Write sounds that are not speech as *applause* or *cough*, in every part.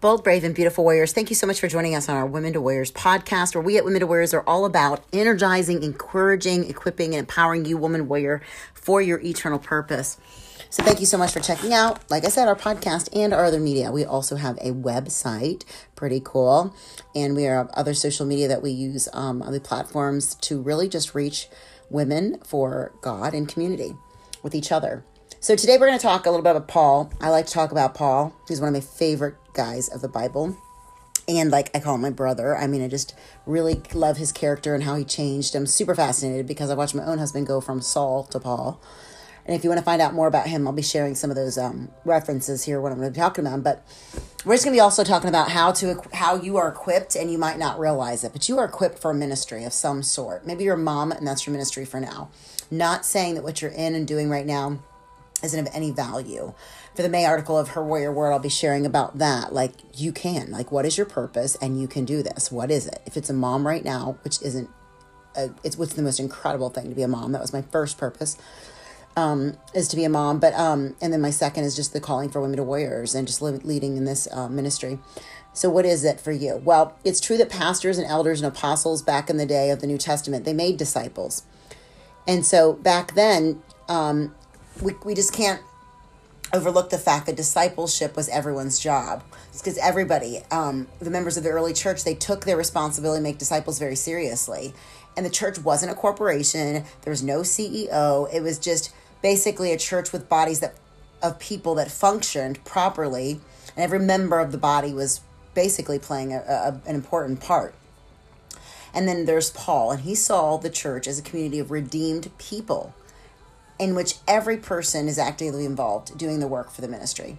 Bold, brave, and beautiful warriors, thank you so much for joining us on our Women to Warriors podcast, where we at Women to Warriors are all about energizing, encouraging, equipping, and empowering you, woman warrior, for your eternal purpose. So, thank you so much for checking out, like I said, our podcast and our other media. We also have a website, pretty cool, and we have other social media that we use um, other platforms to really just reach women for God and community with each other. So today we're going to talk a little bit about Paul. I like to talk about Paul. He's one of my favorite guys of the Bible. And like I call him my brother. I mean, I just really love his character and how he changed. I'm super fascinated because I watched my own husband go from Saul to Paul. And if you want to find out more about him, I'll be sharing some of those um, references here when I'm going to be talking about. But we're just going to be also talking about how to how you are equipped, and you might not realize it, but you are equipped for a ministry of some sort. Maybe you're a mom, and that's your ministry for now. Not saying that what you're in and doing right now isn't of any value. For the May article of Her Warrior Word, I'll be sharing about that. Like, you can. Like, what is your purpose? And you can do this. What is it? If it's a mom right now, which isn't, a, it's what's the most incredible thing to be a mom. That was my first purpose. Um, is to be a mom, but um, and then my second is just the calling for women to warriors and just leading in this uh, ministry. So, what is it for you? Well, it's true that pastors and elders and apostles back in the day of the New Testament they made disciples, and so back then um, we, we just can't overlook the fact that discipleship was everyone's job. Because everybody, um, the members of the early church, they took their responsibility to make disciples very seriously. And the church wasn't a corporation. There was no CEO. It was just basically a church with bodies that of people that functioned properly, and every member of the body was basically playing a, a, an important part. And then there's Paul, and he saw the church as a community of redeemed people in which every person is actively involved doing the work for the ministry.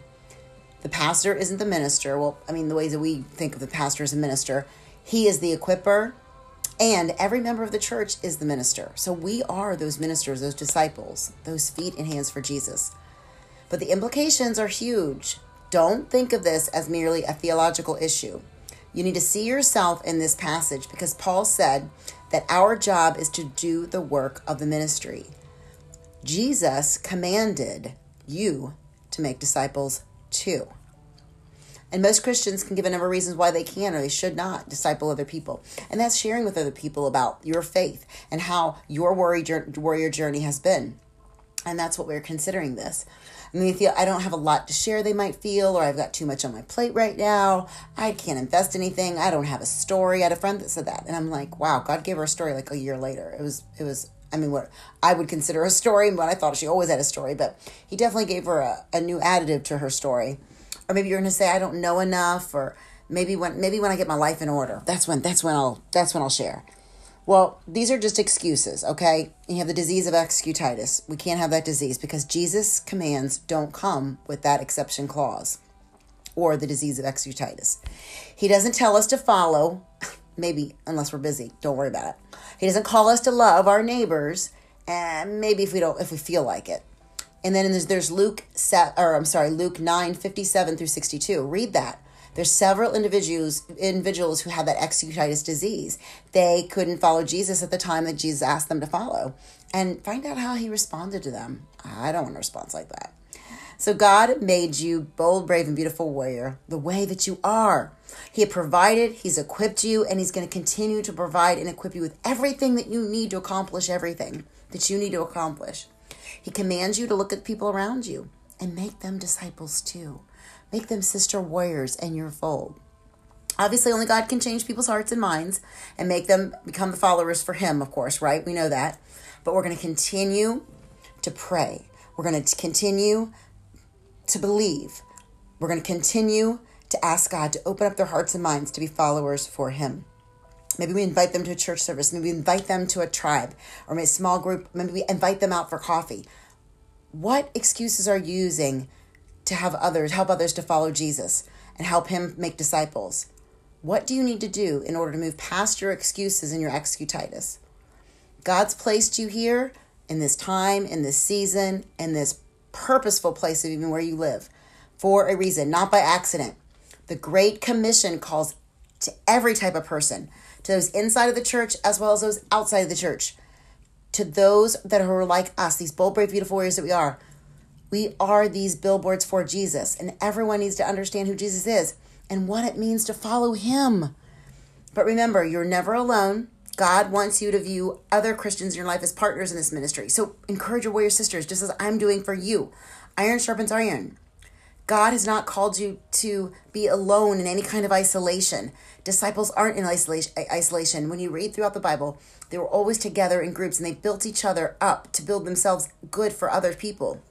The pastor isn't the minister. Well, I mean, the ways that we think of the pastor as a minister, he is the equiper, and every member of the church is the minister. So we are those ministers, those disciples, those feet and hands for Jesus. But the implications are huge. Don't think of this as merely a theological issue. You need to see yourself in this passage because Paul said that our job is to do the work of the ministry. Jesus commanded you to make disciples too. And most Christians can give a number of reasons why they can or they should not disciple other people. And that's sharing with other people about your faith and how your warrior journey has been. And that's what we're considering this. I mean, feel I don't have a lot to share, they might feel, or I've got too much on my plate right now. I can't invest anything. I don't have a story. I had a friend that said that, and I'm like, wow, God gave her a story like a year later. It was it was I mean, what I would consider a story, but I thought she always had a story, but he definitely gave her a, a new additive to her story. Or maybe you're going to say, I don't know enough, or maybe when, maybe when I get my life in order, that's when, that's when I'll, that's when I'll share. Well, these are just excuses, okay? You have the disease of excutitis. We can't have that disease because Jesus' commands don't come with that exception clause or the disease of excutitis. He doesn't tell us to follow, *laughs* maybe unless we're busy. Don't worry about it. He doesn't call us to love our neighbors, and maybe if we don't, if we feel like it. And then there's, there's Luke or I'm sorry, Luke 9, 57 through 62. Read that. There's several individuals individuals who have that excutitis disease. They couldn't follow Jesus at the time that Jesus asked them to follow. And find out how he responded to them. I don't want a response like that. So God made you bold, brave, and beautiful warrior the way that you are. He provided, He's equipped you, and He's going to continue to provide and equip you with everything that you need to accomplish everything that you need to accomplish. He commands you to look at people around you and make them disciples too. Make them sister warriors in your fold. Obviously, only God can change people's hearts and minds and make them become the followers for Him, of course, right? We know that. But we're going to continue to pray. We're going to continue to believe. We're going to continue to ask God to open up their hearts and minds to be followers for Him. Maybe we invite them to a church service. Maybe we invite them to a tribe or a small group. Maybe we invite them out for coffee. What excuses are you using to have others help others to follow Jesus and help Him make disciples? What do you need to do in order to move past your excuses and your excutitis? God's placed you here in this time, in this season, in this purposeful place of even where you live for a reason, not by accident. The Great Commission calls to every type of person, to those inside of the church as well as those outside of the church, to those that are like us, these bold, brave, beautiful warriors that we are, we are these billboards for Jesus. And everyone needs to understand who Jesus is and what it means to follow him. But remember, you're never alone. God wants you to view other Christians in your life as partners in this ministry. So encourage your warrior sisters, just as I'm doing for you. Iron sharpens iron. God has not called you to be alone in any kind of isolation. Disciples aren't in isolation. When you read throughout the Bible, they were always together in groups and they built each other up to build themselves good for other people.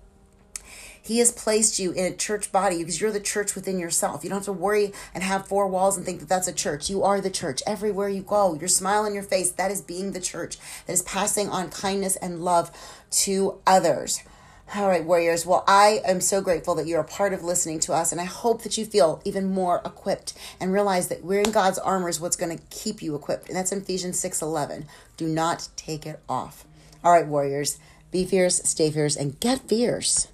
He has placed you in a church body because you're the church within yourself. You don't have to worry and have four walls and think that that's a church. You are the church. Everywhere you go, your smile on your face, that is being the church. That is passing on kindness and love to others. All right, warriors. Well, I am so grateful that you're a part of listening to us, and I hope that you feel even more equipped and realize that wearing God's armor is what's going to keep you equipped. And that's in Ephesians 6 11. Do not take it off. All right, warriors. Be fierce, stay fierce, and get fierce.